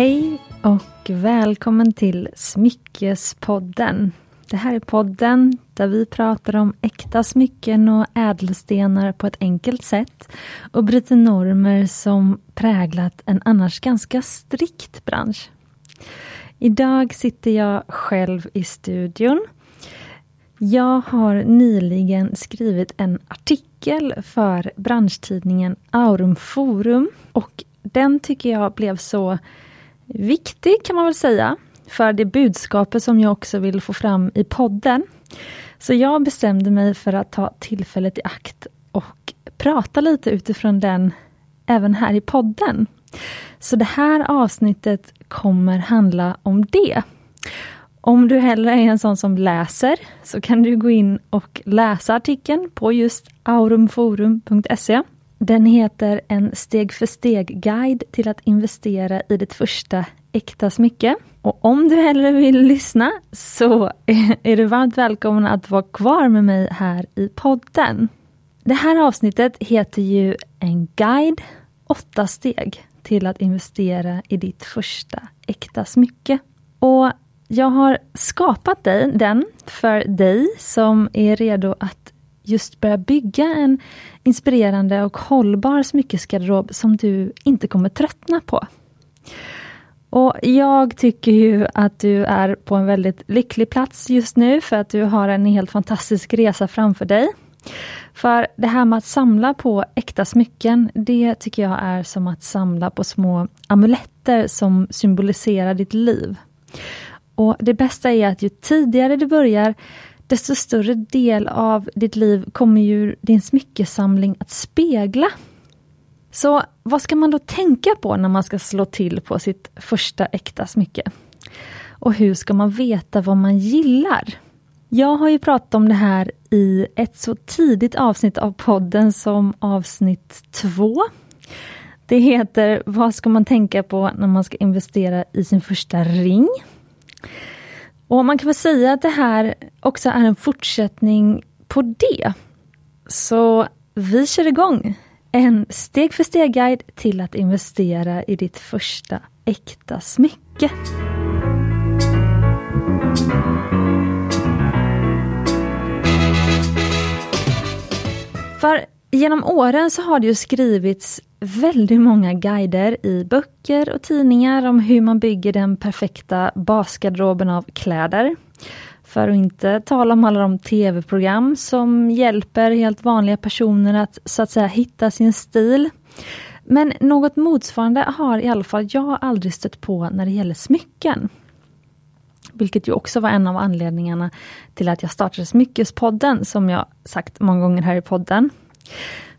Hej och välkommen till Smyckespodden. Det här är podden där vi pratar om äkta smycken och ädelstenar på ett enkelt sätt och bryter normer som präglat en annars ganska strikt bransch. Idag sitter jag själv i studion. Jag har nyligen skrivit en artikel för branschtidningen Aurum Forum och den tycker jag blev så viktig kan man väl säga för det budskapet som jag också vill få fram i podden. Så jag bestämde mig för att ta tillfället i akt och prata lite utifrån den även här i podden. Så det här avsnittet kommer handla om det. Om du hellre är en sån som läser så kan du gå in och läsa artikeln på just aurumforum.se. Den heter En steg för steg-guide till att investera i ditt första äkta smycke. Och om du hellre vill lyssna så är du varmt välkommen att vara kvar med mig här i podden. Det här avsnittet heter ju En guide, åtta steg till att investera i ditt första äkta smycke. Och jag har skapat den för dig som är redo att just börja bygga en inspirerande och hållbar smyckesgarderob som du inte kommer tröttna på. Och jag tycker ju att du är på en väldigt lycklig plats just nu för att du har en helt fantastisk resa framför dig. För det här med att samla på äkta smycken, det tycker jag är som att samla på små amuletter som symboliserar ditt liv. Och Det bästa är att ju tidigare du börjar, desto större del av ditt liv kommer ju din smyckesamling att spegla. Så vad ska man då tänka på när man ska slå till på sitt första äkta smycke? Och hur ska man veta vad man gillar? Jag har ju pratat om det här i ett så tidigt avsnitt av podden som avsnitt två. Det heter Vad ska man tänka på när man ska investera i sin första ring? Och man kan väl säga att det här också är en fortsättning på det. Så vi kör igång! En steg för steg-guide till att investera i ditt första äkta smycke. För genom åren så har det ju skrivits väldigt många guider i böcker och tidningar om hur man bygger den perfekta basgarderoben av kläder. För att inte tala om alla de tv-program som hjälper helt vanliga personer att så att säga hitta sin stil. Men något motsvarande har i alla fall jag aldrig stött på när det gäller smycken. Vilket ju också var en av anledningarna till att jag startade Smyckespodden, som jag sagt många gånger här i podden.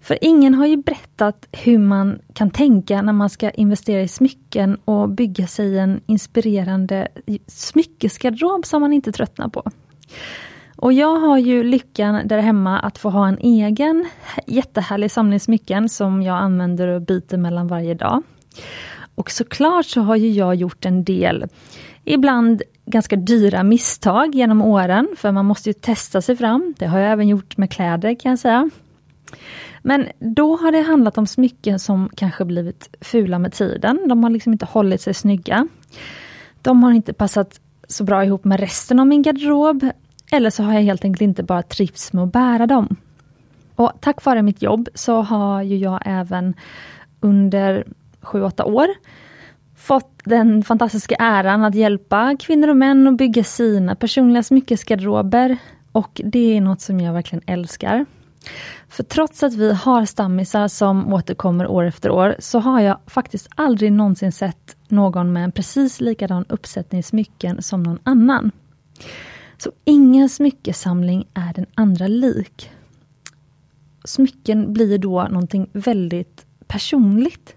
För ingen har ju berättat hur man kan tänka när man ska investera i smycken och bygga sig en inspirerande smyckesgarderob som man inte tröttnar på. Och jag har ju lyckan där hemma att få ha en egen jättehärlig samling smycken som jag använder och byter mellan varje dag. Och såklart så har ju jag gjort en del, ibland ganska dyra misstag genom åren, för man måste ju testa sig fram. Det har jag även gjort med kläder kan jag säga. Men då har det handlat om smycken som kanske blivit fula med tiden. De har liksom inte hållit sig snygga. De har inte passat så bra ihop med resten av min garderob. Eller så har jag helt enkelt inte bara trivts med att bära dem. Och tack vare mitt jobb så har ju jag även under 7-8 år fått den fantastiska äran att hjälpa kvinnor och män att bygga sina personliga smyckesgarderober. Och det är något som jag verkligen älskar. För trots att vi har stammisar som återkommer år efter år, så har jag faktiskt aldrig någonsin sett någon med en precis likadan uppsättning smycken som någon annan. Så ingen smyckesamling är den andra lik. Smycken blir då någonting väldigt personligt.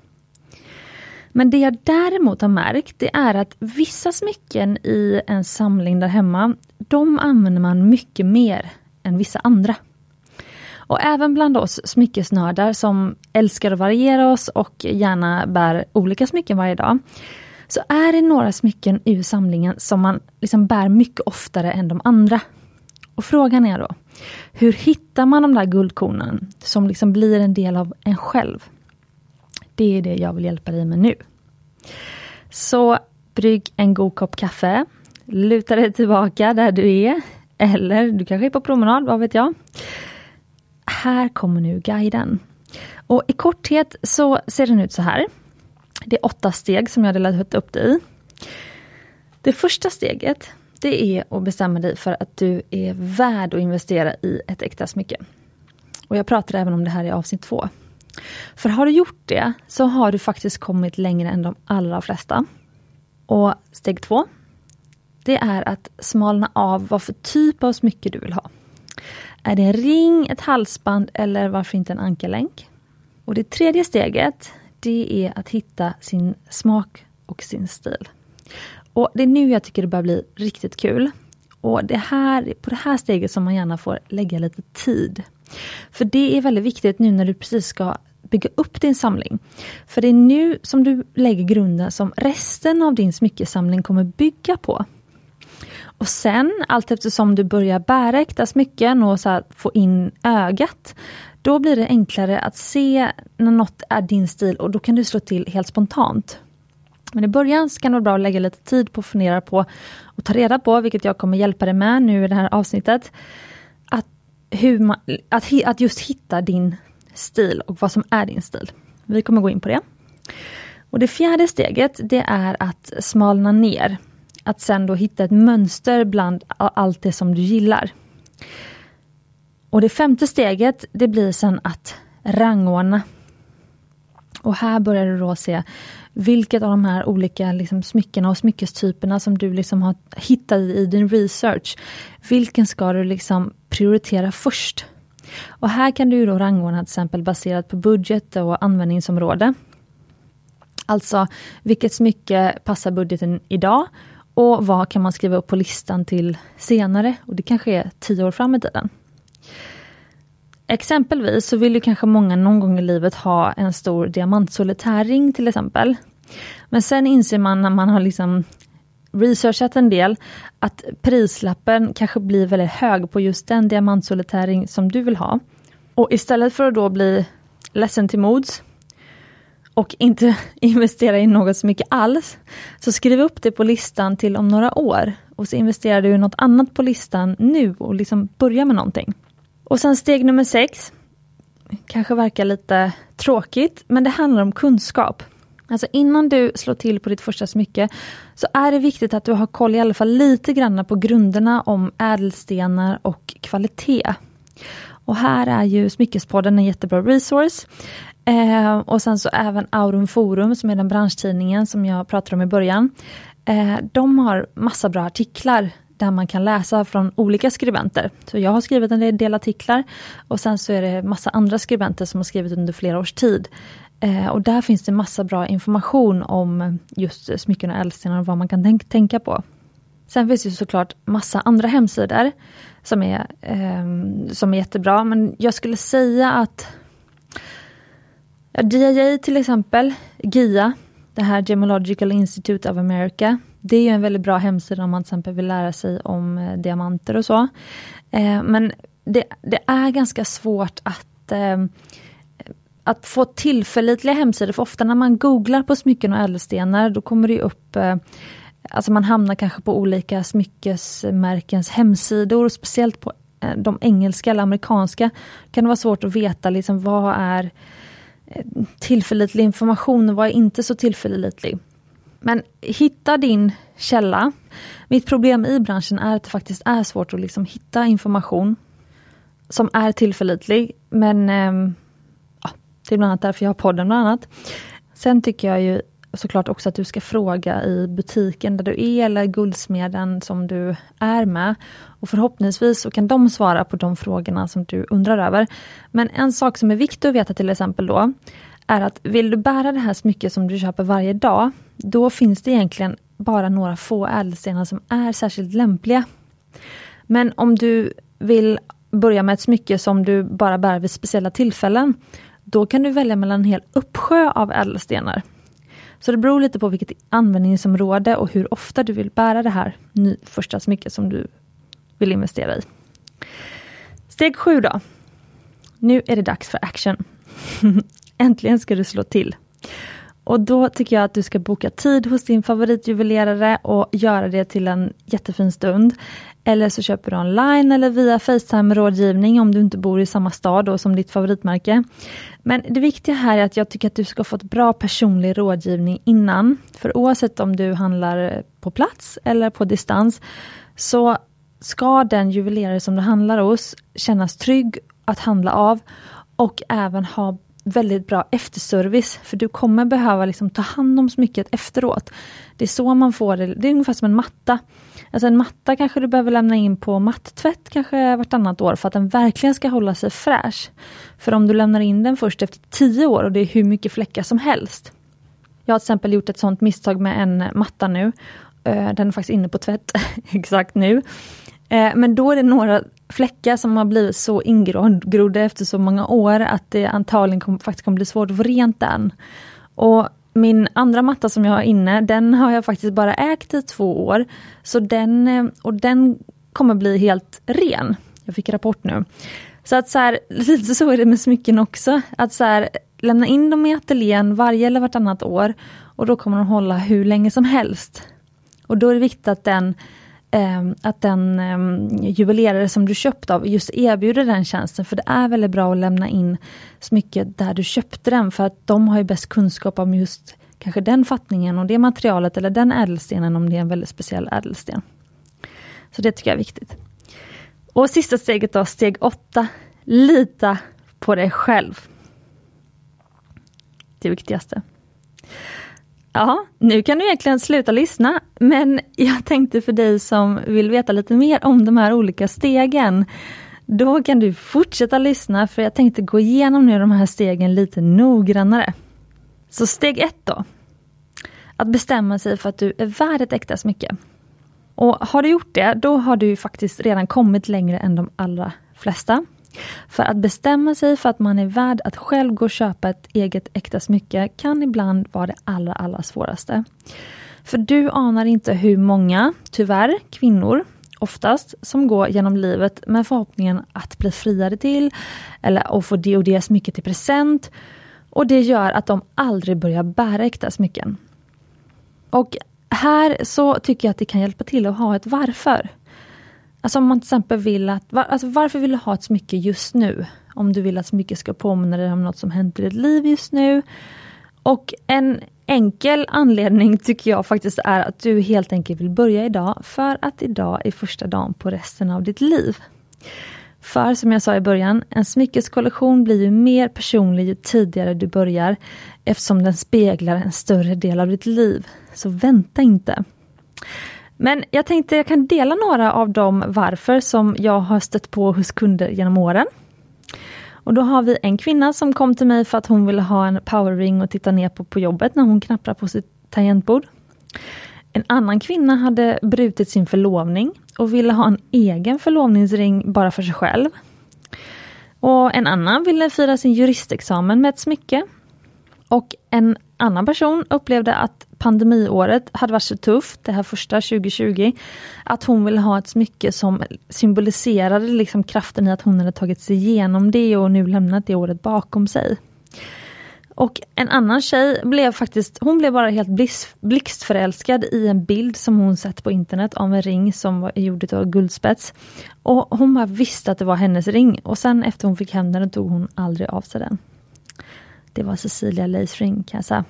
Men det jag däremot har märkt, det är att vissa smycken i en samling där hemma, de använder man mycket mer än vissa andra. Och även bland oss smyckesnördar som älskar att variera oss och gärna bär olika smycken varje dag, så är det några smycken ur samlingen som man liksom bär mycket oftare än de andra. Och frågan är då, hur hittar man de där guldkornen som liksom blir en del av en själv? Det är det jag vill hjälpa dig med nu. Så brygg en god kopp kaffe, luta dig tillbaka där du är, eller du kanske är på promenad, vad vet jag. Här kommer nu guiden. Och i korthet så ser den ut så här. Det är åtta steg som jag delat upp det i. Det första steget, det är att bestämma dig för att du är värd att investera i ett äkta smycke. Och jag pratar även om det här i avsnitt två. För har du gjort det så har du faktiskt kommit längre än de allra flesta. Och steg två, det är att smalna av vad för typ av smycke du vill ha. Är det en ring, ett halsband eller varför inte en ankelänk? Och det tredje steget, det är att hitta sin smak och sin stil. Och det är nu jag tycker det börjar bli riktigt kul. Och det här, på det här steget som man gärna får lägga lite tid. För det är väldigt viktigt nu när du precis ska bygga upp din samling. För det är nu som du lägger grunden som resten av din smyckesamling kommer bygga på. Och sen allt eftersom du börjar bära äkta smycken och så få in ögat, då blir det enklare att se när något är din stil och då kan du slå till helt spontant. Men i början så kan det vara bra att lägga lite tid på att fundera på och ta reda på, vilket jag kommer hjälpa dig med nu i det här avsnittet, att, hur man, att, att just hitta din stil och vad som är din stil. Vi kommer gå in på det. Och Det fjärde steget det är att smalna ner. Att sen då hitta ett mönster bland allt det som du gillar. Och Det femte steget det blir sen att rangordna. Och här börjar du då se vilket av de här olika liksom, smyckena och smyckestyperna som du liksom har hittat i din research, vilken ska du liksom prioritera först? Och här kan du då rangordna till exempel baserat på budget och användningsområde. Alltså vilket smycke passar budgeten idag och vad kan man skriva upp på listan till senare och det kanske är tio år fram i tiden. Exempelvis så vill ju kanske många någon gång i livet ha en stor diamantsolitärring till exempel. Men sen inser man när man har liksom researchat en del att prislappen kanske blir väldigt hög på just den diamantsolitärring som du vill ha. Och istället för att då bli ledsen till mods och inte investera i något så mycket alls, så skriv upp det på listan till om några år och så investerar du i något annat på listan nu och liksom börja med någonting. Och sen steg nummer sex, kanske verkar lite tråkigt, men det handlar om kunskap. Alltså innan du slår till på ditt första smycke så är det viktigt att du har koll i alla fall lite grann på grunderna om ädelstenar och kvalitet. Och här är ju Smyckespodden en jättebra resource. Eh, och sen så även Aurum Forum som är den branschtidningen som jag pratade om i början. Eh, de har massa bra artiklar där man kan läsa från olika skribenter. Så jag har skrivit en del artiklar och sen så är det massa andra skribenter som har skrivit under flera års tid. Eh, och där finns det massa bra information om just smycken och ädelstenar och vad man kan tänk tänka på. Sen finns det såklart massa andra hemsidor som är, eh, som är jättebra, men jag skulle säga att ja, DIA till exempel, GIA, det här Gemological Institute of America, det är en väldigt bra hemsida om man till exempel vill lära sig om eh, diamanter och så. Eh, men det, det, är ganska svårt att eh, att få tillförlitliga hemsidor, för ofta när man googlar på smycken och ädelstenar, då kommer det upp eh, Alltså man hamnar kanske på olika smyckesmärkens hemsidor, speciellt på eh, de engelska eller amerikanska. Kan det vara svårt att veta liksom vad är tillförlitlig information och vad är inte så tillförlitlig. Men hitta din källa. Mitt problem i branschen är att det faktiskt är svårt att liksom hitta information som är tillförlitlig. Men eh, det är bland annat därför jag har podden bland annat. Sen tycker jag ju såklart också att du ska fråga i butiken där du är eller guldsmeden som du är med. Och förhoppningsvis så kan de svara på de frågorna som du undrar över. Men en sak som är viktig att veta till exempel då är att vill du bära det här smycket som du köper varje dag, då finns det egentligen bara några få ädelstenar som är särskilt lämpliga. Men om du vill börja med ett smycke som du bara bär vid speciella tillfällen, då kan du välja mellan en hel uppsjö av ädelstenar. Så det beror lite på vilket användningsområde och hur ofta du vill bära det här första smycket som du vill investera i. Steg 7 då. Nu är det dags för action. Äntligen ska du slå till. Och då tycker jag att du ska boka tid hos din favoritjuvelerare och göra det till en jättefin stund. Eller så köper du online eller via Facetime-rådgivning om du inte bor i samma stad då, som ditt favoritmärke. Men det viktiga här är att jag tycker att du ska få ett bra personlig rådgivning innan. För oavsett om du handlar på plats eller på distans så ska den juvelerare som du handlar hos kännas trygg att handla av och även ha väldigt bra efterservice, för du kommer behöva liksom ta hand om smycket efteråt. Det är så man får det, det är ungefär som en matta. Alltså en matta kanske du behöver lämna in på matttvätt kanske vartannat år för att den verkligen ska hålla sig fräsch. För om du lämnar in den först efter tio år och det är hur mycket fläckar som helst. Jag har till exempel gjort ett sånt misstag med en matta nu. Eh, den är faktiskt inne på tvätt exakt nu. Eh, men då är det några fläckar som har blivit så ingrodda efter så många år att det antagligen kom, faktiskt kommer bli svårt att få rent den. Och min andra matta som jag har inne, den har jag faktiskt bara ägt i två år. Så den, eh, och den kommer bli helt ren. Jag fick rapport nu. Så att så här, lite så är det med smycken också. Att så här, lämna in dem i ateljén varje eller vartannat år och då kommer de hålla hur länge som helst. Och då är det viktigt att den Ehm, att den ehm, juvelerare som du köpt av just erbjuder den tjänsten. För det är väldigt bra att lämna in smycket där du köpte den för att de har ju bäst kunskap om just kanske den fattningen och det materialet eller den ädelstenen om det är en väldigt speciell ädelsten. Så det tycker jag är viktigt. Och sista steget då, steg åtta. Lita på dig själv. Det viktigaste. Ja, nu kan du egentligen sluta lyssna, men jag tänkte för dig som vill veta lite mer om de här olika stegen, då kan du fortsätta lyssna för jag tänkte gå igenom nu de här stegen lite noggrannare. Så steg ett då. Att bestämma sig för att du är värd ett äkta smycke. Och har du gjort det, då har du faktiskt redan kommit längre än de allra flesta. För att bestämma sig för att man är värd att själv gå och köpa ett eget äkta smycke kan ibland vara det allra, allra svåraste. För du anar inte hur många, tyvärr, kvinnor oftast, som går genom livet med förhoppningen att bli friade till eller att få det och det smycket i present. Och det gör att de aldrig börjar bära äkta smycken. Och här så tycker jag att det kan hjälpa till att ha ett varför. Alltså om man till exempel vill att, var, alltså varför vill du ha ett smycke just nu? Om du vill att smycket ska påminna dig om något som hänt i ditt liv just nu. Och en enkel anledning tycker jag faktiskt är att du helt enkelt vill börja idag för att idag är första dagen på resten av ditt liv. För som jag sa i början, en smyckeskollektion blir ju mer personlig ju tidigare du börjar eftersom den speglar en större del av ditt liv. Så vänta inte. Men jag tänkte jag kan dela några av de varför som jag har stött på hos kunder genom åren. Och då har vi en kvinna som kom till mig för att hon ville ha en powerring och titta ner på på jobbet när hon knapprar på sitt tangentbord. En annan kvinna hade brutit sin förlovning och ville ha en egen förlovningsring bara för sig själv. Och en annan ville fira sin juristexamen med ett smycke. Och en annan person upplevde att pandemiåret hade varit så tufft, det här första 2020, att hon ville ha ett smycke som symboliserade liksom kraften i att hon hade tagit sig igenom det och nu lämnat det året bakom sig. Och en annan tjej blev faktiskt, hon blev bara helt blixtförälskad i en bild som hon sett på internet av en ring som var gjord av guldspets. Och hon bara visste att det var hennes ring och sen efter hon fick hem den tog hon aldrig av sig den. Det var Cecilia Leifring kan jag säga.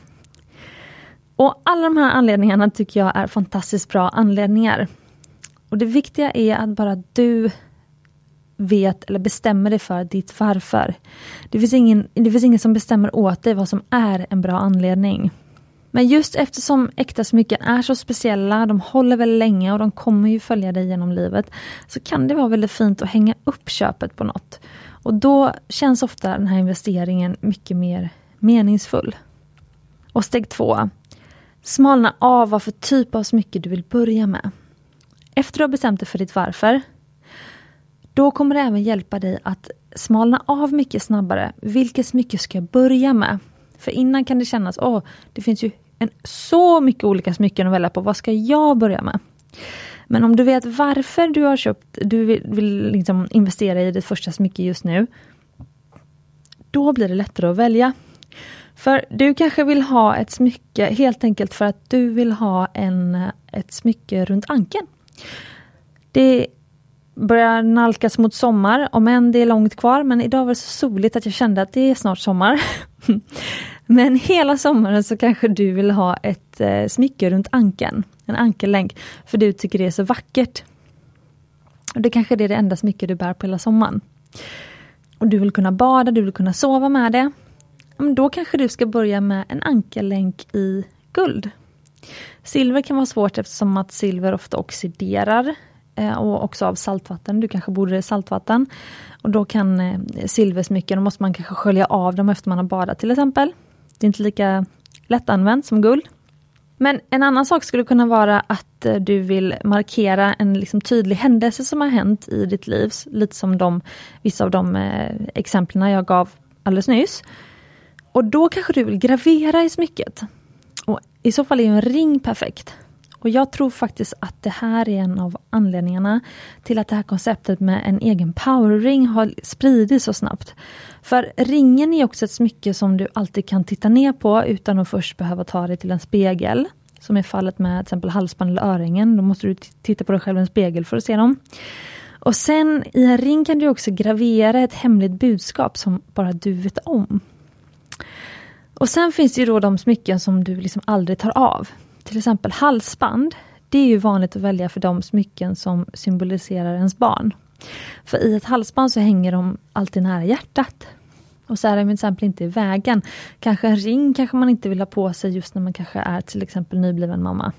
Och alla de här anledningarna tycker jag är fantastiskt bra anledningar. Och det viktiga är att bara du vet eller bestämmer dig för ditt varför. Det finns, ingen, det finns ingen som bestämmer åt dig vad som är en bra anledning. Men just eftersom äkta smycken är så speciella, de håller väldigt länge och de kommer ju följa dig genom livet, så kan det vara väldigt fint att hänga upp köpet på något. Och då känns ofta den här investeringen mycket mer meningsfull. Och steg två, Smalna av vad för typ av smycke du vill börja med. Efter du har bestämt dig för ditt varför, då kommer det även hjälpa dig att smalna av mycket snabbare. Vilket smycke ska jag börja med? För innan kan det kännas, åh, det finns ju en, så mycket olika smycken att välja på. Vad ska jag börja med? Men om du vet varför du har köpt, du vill, vill liksom investera i ditt första smycke just nu. Då blir det lättare att välja. För du kanske vill ha ett smycke helt enkelt för att du vill ha en, ett smycke runt ankeln. Det börjar nalkas mot sommar, om än det är långt kvar, men idag var det så soligt att jag kände att det är snart sommar. men hela sommaren så kanske du vill ha ett eh, smycke runt ankeln, en ankellänk, för du tycker det är så vackert. Och Det kanske är det enda smycke du bär på hela sommaren. Och du vill kunna bada, du vill kunna sova med det. Men då kanske du ska börja med en ankellänk i guld. Silver kan vara svårt eftersom att silver ofta oxiderar eh, och också av saltvatten. Du kanske borde i saltvatten. Och då kan eh, silversmycken, då måste man kanske skölja av dem efter man har badat till exempel. Det är inte lika lättanvänt som guld. Men en annan sak skulle kunna vara att eh, du vill markera en liksom tydlig händelse som har hänt i ditt liv. Lite som de, vissa av de eh, exemplen jag gav alldeles nyss. Och då kanske du vill gravera i smycket. Och I så fall är en ring perfekt. Och jag tror faktiskt att det här är en av anledningarna till att det här konceptet med en egen powerring har spridits så snabbt. För ringen är också ett smycke som du alltid kan titta ner på utan att först behöva ta dig till en spegel. Som är fallet med till exempel halsband eller öringen. Då måste du titta på dig själv i en spegel för att se dem. Och sen i en ring kan du också gravera ett hemligt budskap som bara du vet om. Och sen finns det ju då de smycken som du liksom aldrig tar av. Till exempel halsband. Det är ju vanligt att välja för de smycken som symboliserar ens barn. För i ett halsband så hänger de alltid nära hjärtat. Och så är de till exempel inte i vägen. Kanske en ring kanske man inte vill ha på sig just när man kanske är till exempel nybliven mamma.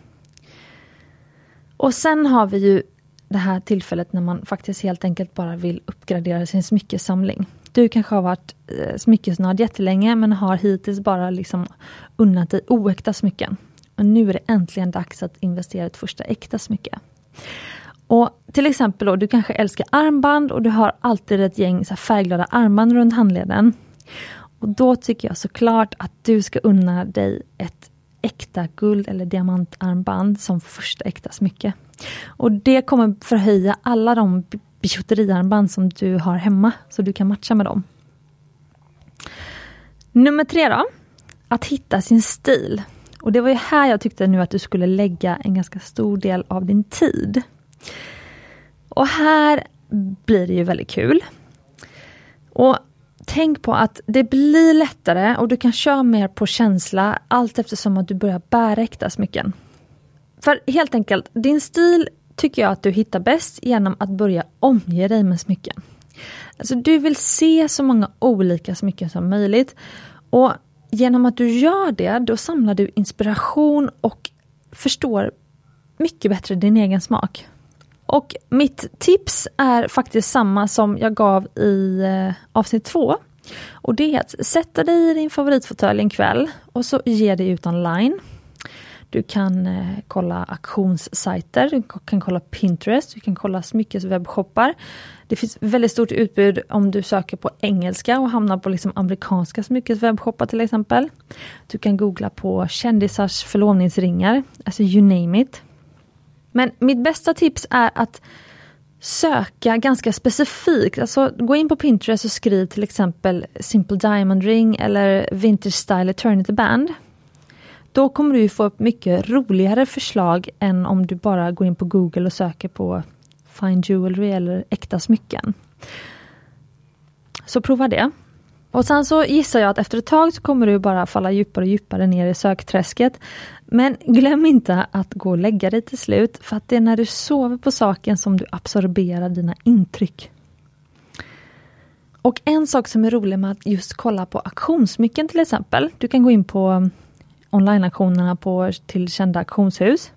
Och sen har vi ju det här tillfället när man faktiskt helt enkelt bara vill uppgradera sin smyckesamling. Du kanske har varit eh, smyckesnörd jättelänge men har hittills bara liksom unnat dig oäkta smycken. Och nu är det äntligen dags att investera ett första äkta smycke. Och Till exempel då, du kanske älskar armband och du har alltid ett gäng så färgglada armband runt handleden. Och Då tycker jag såklart att du ska unna dig ett äkta guld eller diamantarmband som första äkta smycke. Och Det kommer förhöja alla de bijouteriarmband som du har hemma, så du kan matcha med dem. Nummer tre då, att hitta sin stil. Och det var ju här jag tyckte nu att du skulle lägga en ganska stor del av din tid. Och här blir det ju väldigt kul. Och Tänk på att det blir lättare och du kan köra mer på känsla allt eftersom att du börjar bära äkta smycken. För helt enkelt, din stil tycker jag att du hittar bäst genom att börja omge dig med smycken. Alltså du vill se så många olika smycken som möjligt. Och genom att du gör det, då samlar du inspiration och förstår mycket bättre din egen smak. Och mitt tips är faktiskt samma som jag gav i eh, avsnitt två. Och det är att sätta dig i din favoritfåtölj en kväll och så ge dig ut online. Du kan eh, kolla auktionssajter, du kan kolla Pinterest, du kan kolla smyckeswebbshoppar. Det finns väldigt stort utbud om du söker på engelska och hamnar på liksom amerikanska smyckeswebbshoppar till exempel. Du kan googla på kändisars förlovningsringar, alltså you name it. Men mitt bästa tips är att söka ganska specifikt. Alltså gå in på Pinterest och skriv till exempel Simple Diamond Ring eller Vintage Style Eternity Band. Då kommer du få upp mycket roligare förslag än om du bara går in på Google och söker på Fine Jewelry eller äkta smycken. Så prova det. Och sen så gissar jag att efter ett tag så kommer du bara falla djupare och djupare ner i sökträsket. Men glöm inte att gå och lägga dig till slut, för att det är när du sover på saken som du absorberar dina intryck. Och en sak som är rolig med att just kolla på auktionssmycken till exempel. Du kan gå in på um, online-auktionerna till kända auktionshus.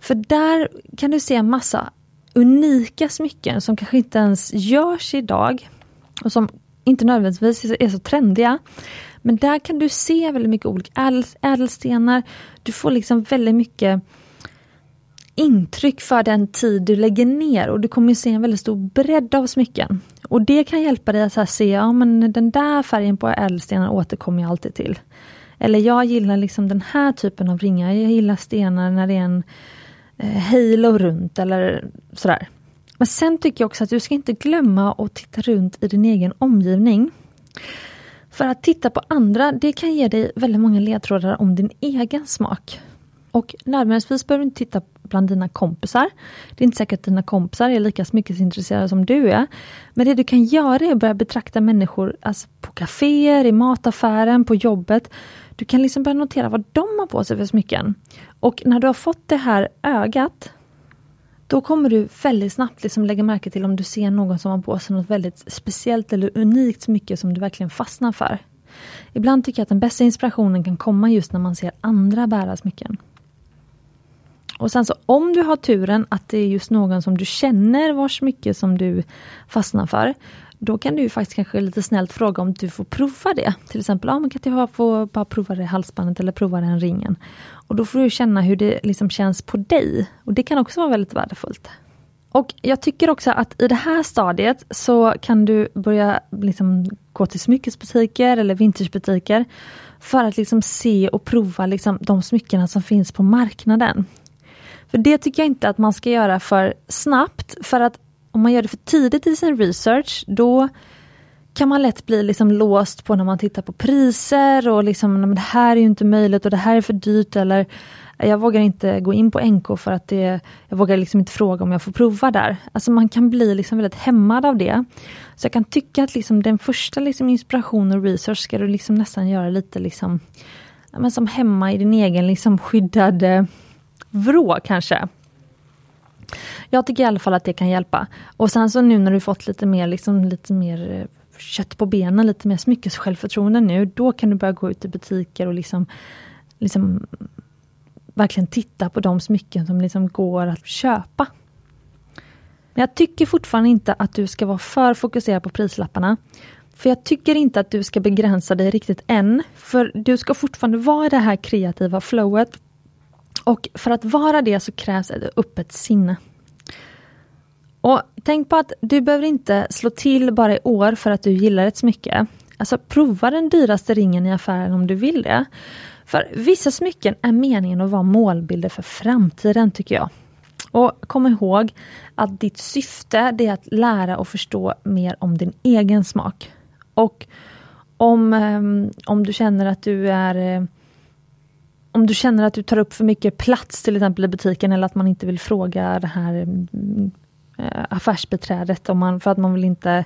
För där kan du se massa unika smycken som kanske inte ens görs idag och som inte nödvändigtvis är så trendiga. Men där kan du se väldigt mycket olika ädelstenar. Du får liksom väldigt mycket intryck för den tid du lägger ner och du kommer se en väldigt stor bredd av smycken. Och det kan hjälpa dig att se, ja men den där färgen på ädelstenar återkommer jag alltid till. Eller jag gillar liksom den här typen av ringar. Jag gillar stenar när det är en eh, halo runt eller sådär. Men sen tycker jag också att du ska inte glömma att titta runt i din egen omgivning. För att titta på andra, det kan ge dig väldigt många ledtrådar om din egen smak. Och nödvändigtvis behöver du inte titta bland dina kompisar. Det är inte säkert att dina kompisar är lika smyckesintresserade som du är. Men det du kan göra är att börja betrakta människor alltså på kaféer, i mataffären, på jobbet. Du kan liksom börja notera vad de har på sig för smycken. Och när du har fått det här ögat då kommer du väldigt snabbt liksom lägga märke till om du ser någon som har på sig något väldigt speciellt eller unikt smycke som du verkligen fastnar för. Ibland tycker jag att den bästa inspirationen kan komma just när man ser andra bära smycken. Och sen så om du har turen att det är just någon som du känner vars smycke som du fastnar för, då kan du faktiskt kanske lite snällt fråga om du får prova det. Till exempel, ja, men kan jag få bara prova det halsbandet eller prova den ringen. Och då får du känna hur det liksom känns på dig. Och det kan också vara väldigt värdefullt. Och jag tycker också att i det här stadiet så kan du börja liksom gå till smyckesbutiker eller vintagebutiker för att liksom se och prova liksom de smyckena som finns på marknaden. För det tycker jag inte att man ska göra för snabbt för att om man gör det för tidigt i sin research då kan man lätt bli liksom låst på när man tittar på priser och liksom, det här är inte möjligt och det här är för dyrt eller jag vågar inte gå in på NK för att det, jag vågar liksom inte fråga om jag får prova där. Alltså man kan bli liksom väldigt hämmad av det. Så jag kan tycka att liksom den första liksom inspiration och research ska du liksom nästan göra lite liksom, men som hemma i din egen liksom skyddade vrå kanske. Jag tycker i alla fall att det kan hjälpa. Och sen så nu när du fått lite mer, liksom, lite mer eh, kött på benen, lite mer smyckessjälvförtroende nu, då kan du börja gå ut i butiker och liksom, liksom verkligen titta på de smycken som liksom går att köpa. Men jag tycker fortfarande inte att du ska vara för fokuserad på prislapparna. För jag tycker inte att du ska begränsa dig riktigt än. För du ska fortfarande vara i det här kreativa flowet. Och för att vara det så krävs ett öppet sinne. Och Tänk på att du behöver inte slå till bara i år för att du gillar ett smycke. Alltså prova den dyraste ringen i affären om du vill det. För vissa smycken är meningen att vara målbilder för framtiden tycker jag. Och kom ihåg att ditt syfte är att lära och förstå mer om din egen smak. Och om, ehm, om du känner att du är eh, om du känner att du tar upp för mycket plats till exempel i butiken eller att man inte vill fråga det här mm, eh, affärsbeträdet om man, för att man vill inte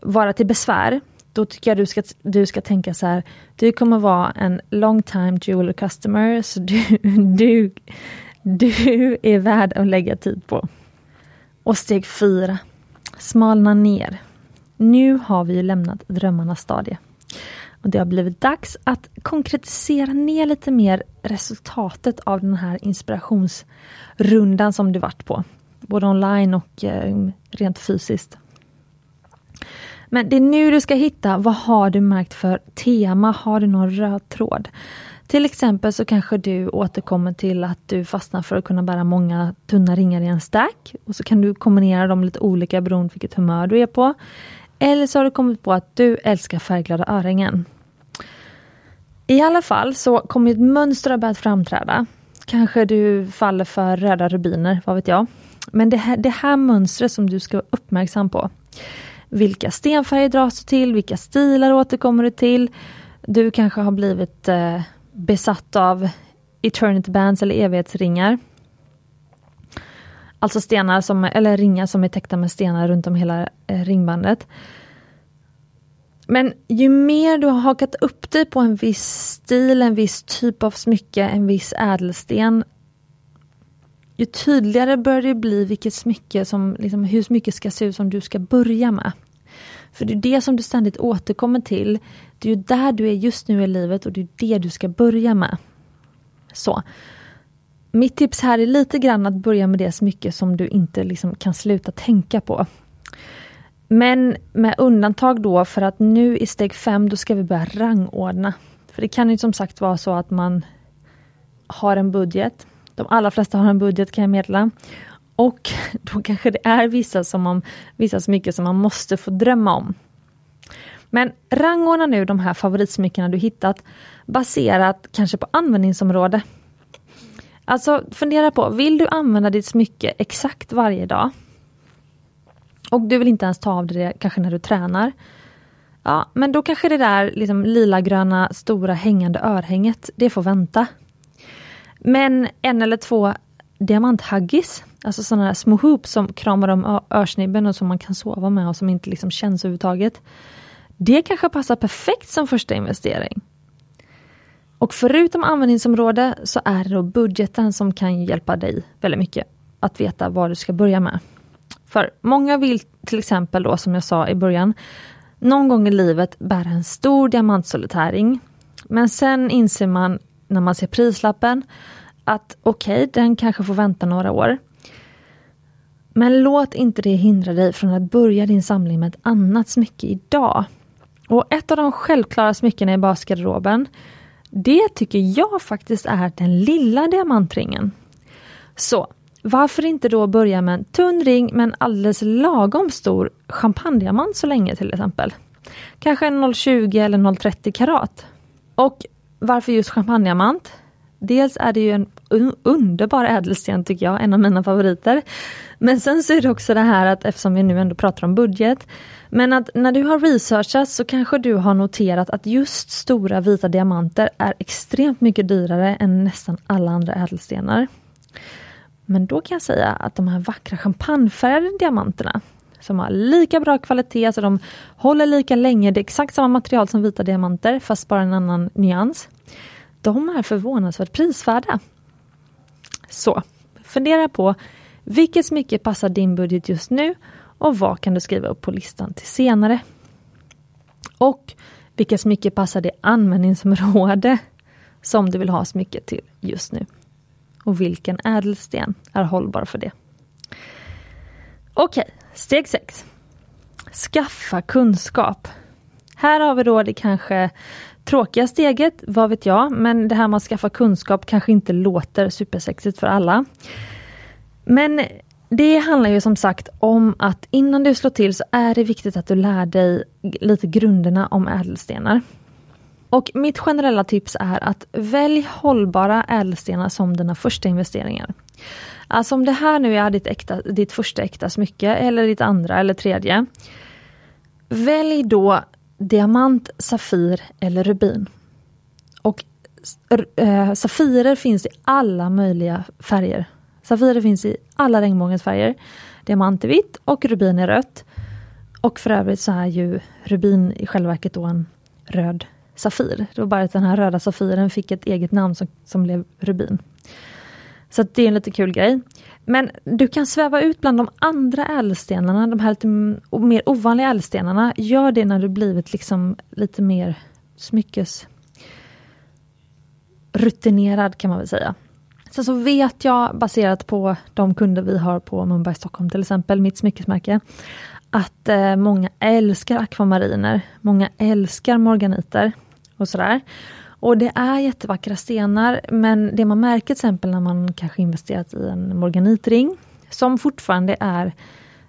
vara till besvär. Då tycker jag du ska, du ska tänka så här, du kommer vara en long time jeweler customer, så du, du, du är värd att lägga tid på. Och steg fyra, smalna ner. Nu har vi lämnat drömmarnas stadie. Och det har blivit dags att konkretisera ner lite mer resultatet av den här inspirationsrundan som du varit på. Både online och eh, rent fysiskt. Men det är nu du ska hitta, vad har du märkt för tema? Har du någon röd tråd? Till exempel så kanske du återkommer till att du fastnar för att kunna bära många tunna ringar i en stack. Och så kan du kombinera dem lite olika beroende på vilket humör du är på. Eller så har du kommit på att du älskar färgglada örhängen. I alla fall så kommer ett mönster att börja framträda. Kanske du faller för röda rubiner, vad vet jag. Men det här, det här mönstret som du ska vara uppmärksam på. Vilka stenfärger dras du till? Vilka stilar återkommer du till? Du kanske har blivit eh, besatt av eternity bands eller evighetsringar. Alltså stenar som, eller ringar som är täckta med stenar runt om hela eh, ringbandet. Men ju mer du har hakat upp dig på en viss stil, en viss typ av smycke, en viss ädelsten, ju tydligare börjar det bli vilket smycke som, liksom, hur smycket ska se ut som du ska börja med. För det är det som du ständigt återkommer till. Det är ju där du är just nu i livet och det är det du ska börja med. Så. Mitt tips här är lite grann att börja med det smycke som du inte liksom kan sluta tänka på. Men med undantag då för att nu i steg 5, då ska vi börja rangordna. För det kan ju som sagt vara så att man har en budget. De allra flesta har en budget kan jag meddela. Och då kanske det är vissa, som man, vissa smycken som man måste få drömma om. Men rangordna nu de här favoritsmyckena du hittat baserat kanske på användningsområde. Alltså fundera på, vill du använda ditt smycke exakt varje dag? Och du vill inte ens ta av dig det kanske när du tränar. Ja, men då kanske det där liksom lila-gröna stora hängande örhänget, det får vänta. Men en eller två diamanthaggis, alltså sådana här små hoops som kramar om örsnibben och som man kan sova med och som inte liksom känns överhuvudtaget. Det kanske passar perfekt som första investering. Och förutom användningsområde så är det då budgeten som kan hjälpa dig väldigt mycket att veta vad du ska börja med. För många vill till exempel då som jag sa i början någon gång i livet bära en stor diamantsolitärring. Men sen inser man när man ser prislappen att okej, okay, den kanske får vänta några år. Men låt inte det hindra dig från att börja din samling med ett annat smycke idag. Och ett av de självklara smyckena i basgarderoben, det tycker jag faktiskt är den lilla diamantringen. Så varför inte då börja med en tunn ring med en alldeles lagom stor champagnediamant så länge till exempel. Kanske en 0,20 eller 0,30 karat. Och varför just champagnediamant? Dels är det ju en underbar ädelsten tycker jag, en av mina favoriter. Men sen så är det också det här att eftersom vi nu ändå pratar om budget, men att när du har researchat så kanske du har noterat att just stora vita diamanter är extremt mycket dyrare än nästan alla andra ädelstenar. Men då kan jag säga att de här vackra champagnefärgade diamanterna som har lika bra kvalitet, alltså de håller lika länge, det är exakt samma material som vita diamanter fast bara en annan nyans. De är förvånansvärt prisvärda. Så, fundera på vilket smycke passar din budget just nu och vad kan du skriva upp på listan till senare? Och vilka smycke passar det användningsområde som du vill ha smycket till just nu? Och vilken ädelsten är hållbar för det? Okej, steg 6. Skaffa kunskap. Här har vi då det kanske tråkiga steget, vad vet jag, men det här med att skaffa kunskap kanske inte låter supersexigt för alla. Men det handlar ju som sagt om att innan du slår till så är det viktigt att du lär dig lite grunderna om ädelstenar. Och mitt generella tips är att välj hållbara ädelstenar som dina första investeringar. Alltså om det här nu är ditt, äkta, ditt första äkta smycke eller ditt andra eller tredje. Välj då diamant, safir eller rubin. Och äh, Safirer finns i alla möjliga färger. Safirer finns i alla regnbågens färger. Diamant är vitt och rubin är rött. Och för övrigt så är ju rubin i själva verket då en röd Safir. Det var bara att den här röda Safiren fick ett eget namn som, som blev Rubin. Så det är en lite kul grej. Men du kan sväva ut bland de andra ädelstenarna, de här lite mer ovanliga ädelstenarna. Gör det när du blivit liksom lite mer smyckes rutinerad kan man väl säga. Sen så vet jag, baserat på de kunder vi har på Mumbai Stockholm till exempel, mitt smyckesmärke, att eh, många älskar akvamariner. Många älskar morganiter och sådär. Och det är jättevackra stenar men det man märker till exempel när man kanske investerat i en morganitring som fortfarande är,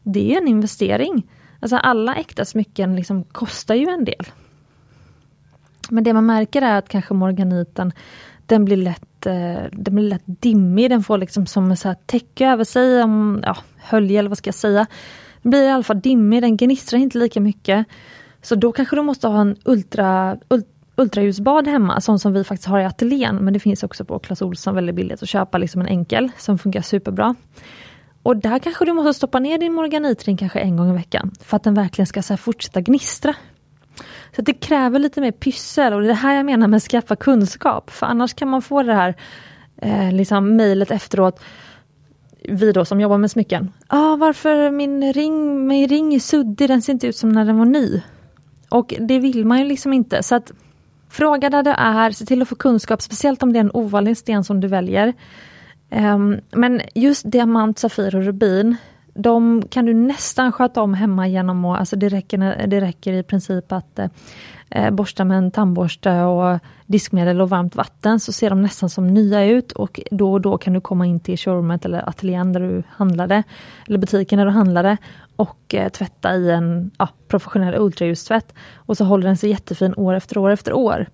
det är en investering. Alltså alla äkta smycken liksom kostar ju en del. Men det man märker är att kanske morganiten den blir lätt, eh, den blir lätt dimmig, den får liksom som ett täcke över sig, om, ja, hölje eller vad ska jag säga. Den blir i alla fall dimmig, den gnistrar inte lika mycket. Så då kanske du måste ha en ultra, ultra ultraljusbad hemma, sånt som vi faktiskt har i ateljén, men det finns också på Clas Ohlson väldigt billigt att köpa liksom en enkel som funkar superbra. Och där kanske du måste stoppa ner din morganitring kanske en gång i veckan för att den verkligen ska så fortsätta gnistra. Så det kräver lite mer pyssel och det är det här jag menar med att skaffa kunskap. För annars kan man få det här eh, liksom mejlet efteråt. Vi då som jobbar med smycken. Ah, varför min ring, min ring är suddig, den ser inte ut som när den var ny. Och det vill man ju liksom inte. Så att Fråga där det är, se till att få kunskap, speciellt om det är en ovanlig sten som du väljer. Um, men just diamant, safir och rubin, de kan du nästan sköta om hemma genom att, alltså det räcker, det räcker i princip att eh, eh, borsta med en tandborste och diskmedel och varmt vatten så ser de nästan som nya ut och då och då kan du komma in till showroomet eller ateljén där du handlade, eller butiken där du handlade och eh, tvätta i en ja, professionell ultraljustvätt. Och så håller den sig jättefin år efter år efter år.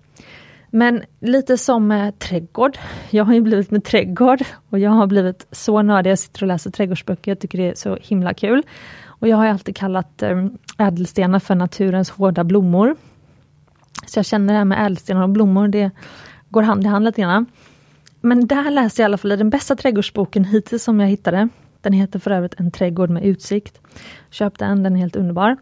Men lite som med trädgård. Jag har ju blivit med trädgård och jag har blivit så nördig. Jag sitter och läser trädgårdsböcker. Jag tycker det är så himla kul. Och jag har alltid kallat eh, ädelstenar för naturens hårda blommor. Så jag känner det här med ädelstenar och blommor, det går hand i hand lite grann. Men där läste jag i alla fall i den bästa trädgårdsboken hittills som jag hittade. Den heter för övrigt En trädgård med utsikt. Köp den, den är helt underbar.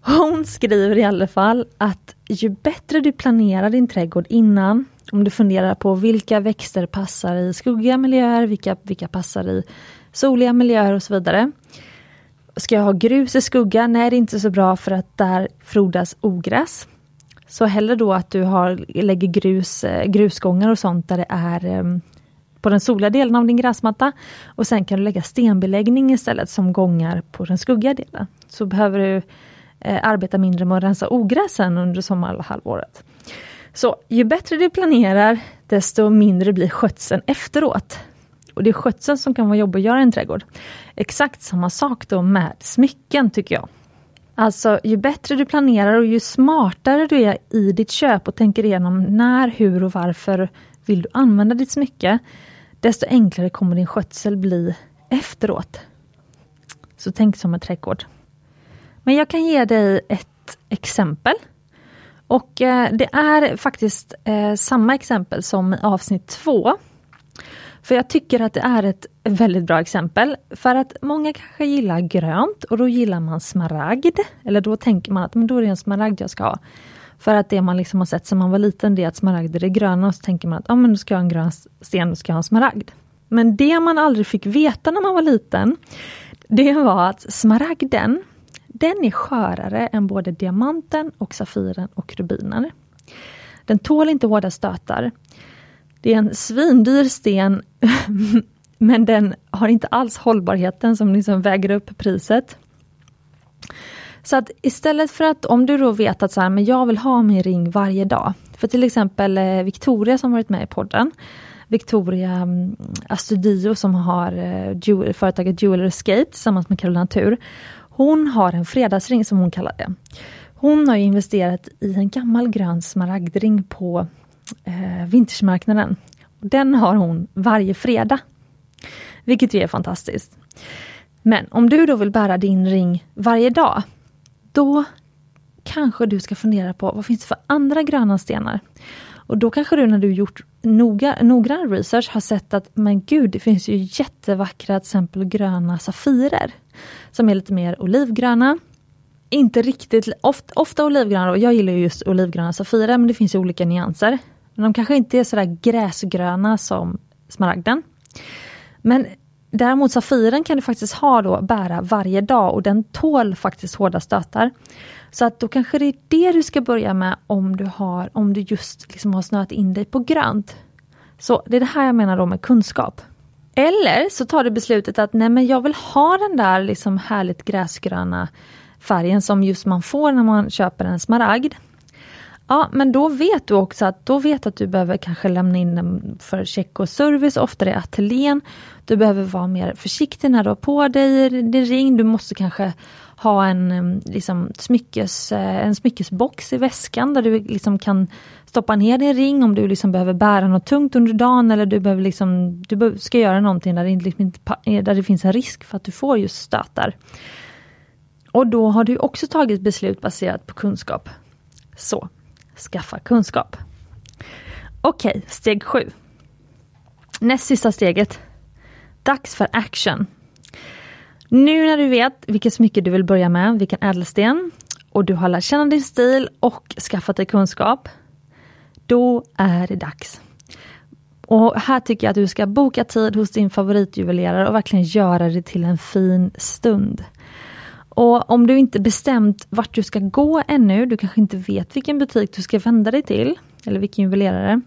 Hon skriver i alla fall att ju bättre du planerar din trädgård innan, om du funderar på vilka växter passar i skuggiga miljöer, vilka, vilka passar i soliga miljöer och så vidare. Ska jag ha grus i skugga? Nej, det är inte så bra för att där frodas ogräs. Så hellre då att du har, lägger grus, eh, grusgångar och sånt där det är ehm, på den soliga delen av din gräsmatta. Och sen kan du lägga stenbeläggning istället som gångar på den skuggiga delen. Så behöver du eh, arbeta mindre med att rensa ogräsen under sommarhalvåret. Så ju bättre du planerar, desto mindre blir skötseln efteråt. Och det är skötseln som kan vara jobbig att göra i en trädgård. Exakt samma sak då med smycken tycker jag. Alltså ju bättre du planerar och ju smartare du är i ditt köp och tänker igenom när, hur och varför vill du använda ditt smycke, desto enklare kommer din skötsel bli efteråt. Så tänk som en trädgård. Men jag kan ge dig ett exempel. Och eh, det är faktiskt eh, samma exempel som i avsnitt två. För jag tycker att det är ett väldigt bra exempel. För att många kanske gillar grönt och då gillar man smaragd. Eller då tänker man att men då är det en smaragd jag ska ha. För att det man liksom har sett sedan man var liten det är att smaragder är gröna och så tänker man att ah, men då ska jag ha en grön sten, då ska jag ha en smaragd. Men det man aldrig fick veta när man var liten, det var att smaragden, den är skörare än både diamanten och safiren och rubinen. Den tål inte hårda stötar. Det är en svindyr sten men den har inte alls hållbarheten som liksom väger upp priset. Så att istället för att om du då vet att så här, men jag vill ha min ring varje dag. För till exempel eh, Victoria som varit med i podden. Victoria mm, Astudio som har eh, jewel, företaget Jewel Escape tillsammans med Carolina Tur. Hon har en fredagsring som hon kallar det. Hon har investerat i en gammal grön smaragdring på eh, vintersmarknaden. Den har hon varje fredag. Vilket ju är fantastiskt. Men om du då vill bära din ring varje dag, då kanske du ska fundera på vad finns det för andra gröna stenar? Och då kanske du när du gjort noga, noggrann research har sett att men gud, det finns ju jättevackra till exempel gröna safirer. Som är lite mer olivgröna. Inte riktigt, ofta, ofta olivgröna, och jag gillar just olivgröna safirer men det finns ju olika nyanser. Men de kanske inte är sådär gräsgröna som smaragden. Men däremot Safiren kan du faktiskt ha då, bära varje dag och den tål faktiskt hårda stötar. Så att då kanske det är det du ska börja med om du, har, om du just liksom har snöat in dig på grönt. Så det är det här jag menar då med kunskap. Eller så tar du beslutet att nej men jag vill ha den där liksom härligt gräsgröna färgen som just man får när man köper en smaragd. Ja, men då vet du också att, då vet att du behöver kanske lämna in den för check och service oftare i ateljén. Du behöver vara mer försiktig när du har på dig din ring. Du måste kanske ha en, liksom, smyckes, eh, en smyckesbox i väskan där du liksom kan stoppa ner din ring om du liksom behöver bära något tungt under dagen eller du, behöver liksom, du ska göra någonting där det, liksom eh, där det finns en risk för att du får just stötar. Och då har du också tagit beslut baserat på kunskap. Så, skaffa kunskap. Okej, okay, steg sju. Näst sista steget. Dags för action. Nu när du vet vilket smycke du vill börja med, vilken ädelsten, och du har lärt känna din stil och skaffat dig kunskap, då är det dags. Och här tycker jag att du ska boka tid hos din favoritjuvelerare och verkligen göra det till en fin stund. Och om du inte bestämt vart du ska gå ännu, du kanske inte vet vilken butik du ska vända dig till, eller vilken juvelerare,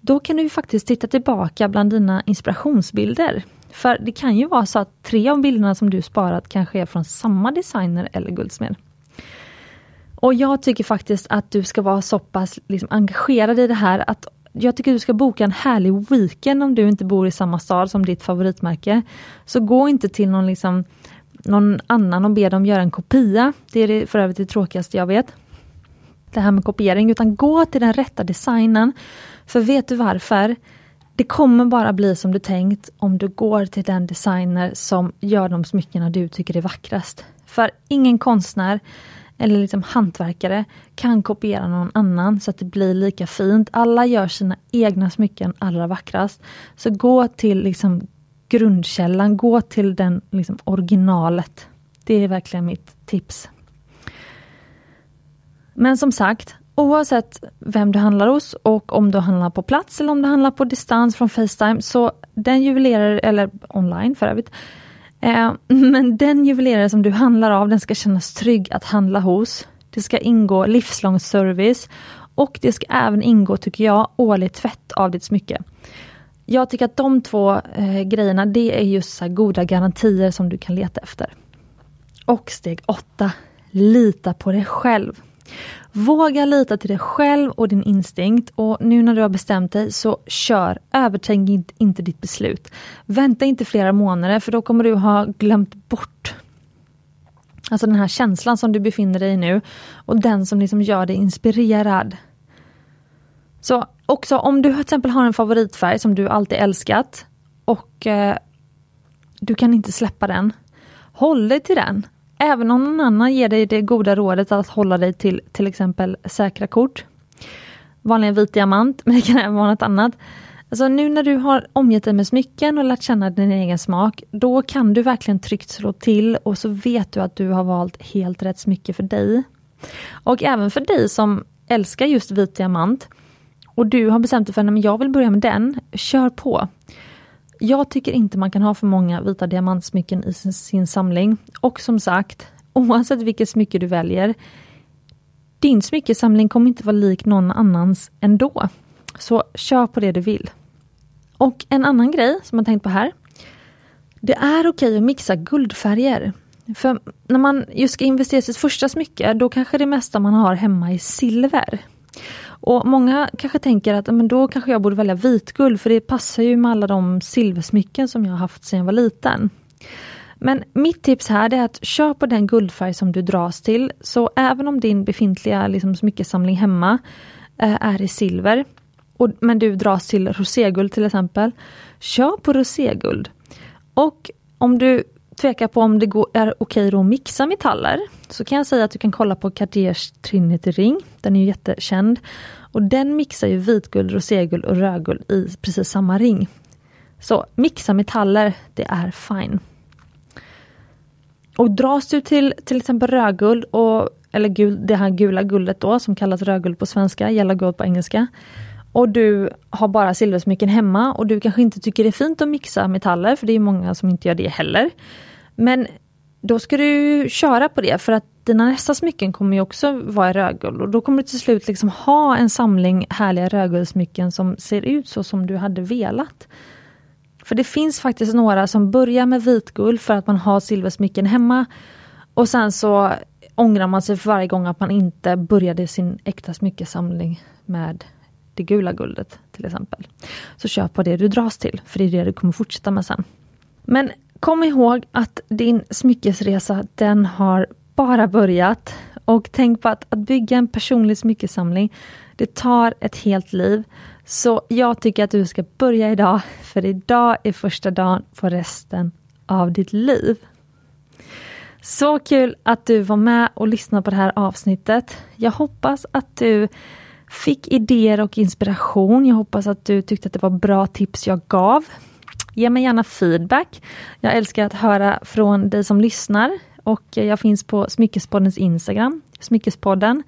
då kan du faktiskt titta tillbaka bland dina inspirationsbilder. För det kan ju vara så att tre av bilderna som du sparat kanske är från samma designer eller guldsmed. Och jag tycker faktiskt att du ska vara så pass liksom engagerad i det här att jag tycker du ska boka en härlig weekend om du inte bor i samma stad som ditt favoritmärke. Så gå inte till någon liksom någon annan och be dem göra en kopia. Det är för övrigt det tråkigaste jag vet. Det här med kopiering, utan gå till den rätta designen. För vet du varför? Det kommer bara bli som du tänkt om du går till den designer som gör de smyckena du tycker är vackrast. För ingen konstnär eller liksom hantverkare kan kopiera någon annan så att det blir lika fint. Alla gör sina egna smycken allra vackrast. Så gå till liksom grundkällan, gå till den liksom originalet. Det är verkligen mitt tips. Men som sagt, oavsett vem du handlar hos och om du handlar på plats eller om du handlar på distans från Facetime, så den juvelerare, eller online för övrigt, eh, men den juvelerare som du handlar av, den ska kännas trygg att handla hos. Det ska ingå livslång service och det ska även ingå, tycker jag, årlig tvätt av ditt smycke. Jag tycker att de två eh, grejerna, det är just så goda garantier som du kan leta efter. Och steg 8. Lita på dig själv. Våga lita till dig själv och din instinkt och nu när du har bestämt dig så kör, övertänk inte ditt beslut. Vänta inte flera månader för då kommer du ha glömt bort Alltså den här känslan som du befinner dig i nu och den som liksom gör dig inspirerad. Så också om du till exempel har en favoritfärg som du alltid älskat och eh, du kan inte släppa den. Håll dig till den. Även om någon annan ger dig det goda rådet att hålla dig till till exempel säkra kort. Vanligen vit diamant, men det kan även vara något annat. Alltså nu när du har omgett dig med smycken och lärt känna din egen smak, då kan du verkligen tryggt slå till och så vet du att du har valt helt rätt smycke för dig. Och även för dig som älskar just vit diamant och du har bestämt dig för att jag vill börja med den, kör på. Jag tycker inte man kan ha för många vita diamantsmycken i sin, sin samling. Och som sagt, oavsett vilket smycke du väljer, din smyckesamling kommer inte vara lik någon annans ändå. Så kör på det du vill. Och en annan grej som jag tänkt på här. Det är okej att mixa guldfärger. För när man just ska investera i sitt första smycke, då kanske det mesta man har hemma är silver. Och Många kanske tänker att men då kanske jag borde välja vitguld för det passar ju med alla de silversmycken som jag haft sedan jag var liten. Men mitt tips här är att köp på den guldfärg som du dras till. Så även om din befintliga liksom, smyckesamling hemma eh, är i silver, och, men du dras till roséguld till exempel, kör på roséguld. Och om du tvekar på om det går, är okej att mixa metaller, så kan jag säga att du kan kolla på Cartiers Trinity Ring. Den är ju jättekänd. Och den mixar ju vitguld, roséguld och rödguld i precis samma ring. Så mixa metaller, det är fine. Och dras du till till exempel rödguld, och, eller gul, det här gula guldet då som kallas rödguld på svenska, yellow gold på engelska. Och du har bara silversmycken hemma och du kanske inte tycker det är fint att mixa metaller, för det är många som inte gör det heller. Men då ska du köra på det för att dina nästa smycken kommer ju också vara i rödguld och då kommer du till slut liksom ha en samling härliga rödguldsmycken som ser ut så som du hade velat. För det finns faktiskt några som börjar med vitguld för att man har silversmycken hemma och sen så ångrar man sig för varje gång att man inte började sin äkta smyckesamling med det gula guldet till exempel. Så köp på det du dras till, för det är det du kommer fortsätta med sen. Men Kom ihåg att din smyckesresa den har bara börjat och tänk på att, att bygga en personlig smyckesamling det tar ett helt liv. Så jag tycker att du ska börja idag, för idag är första dagen på resten av ditt liv. Så kul att du var med och lyssnade på det här avsnittet. Jag hoppas att du fick idéer och inspiration. Jag hoppas att du tyckte att det var bra tips jag gav. Ge mig gärna feedback. Jag älskar att höra från dig som lyssnar och jag finns på Smyckespoddens Instagram, Smyckespodden.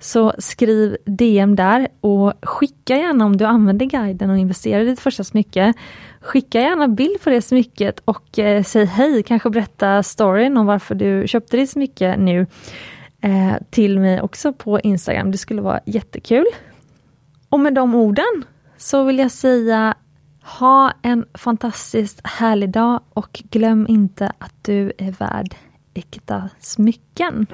Så skriv DM där och skicka gärna om du använder guiden och investerar i ditt första smycke. Skicka gärna bild på det smycket och eh, säg hej, kanske berätta storyn om varför du köpte ditt smycke nu eh, till mig också på Instagram. Det skulle vara jättekul. Och med de orden så vill jag säga ha en fantastiskt härlig dag och glöm inte att du är värd äkta smycken.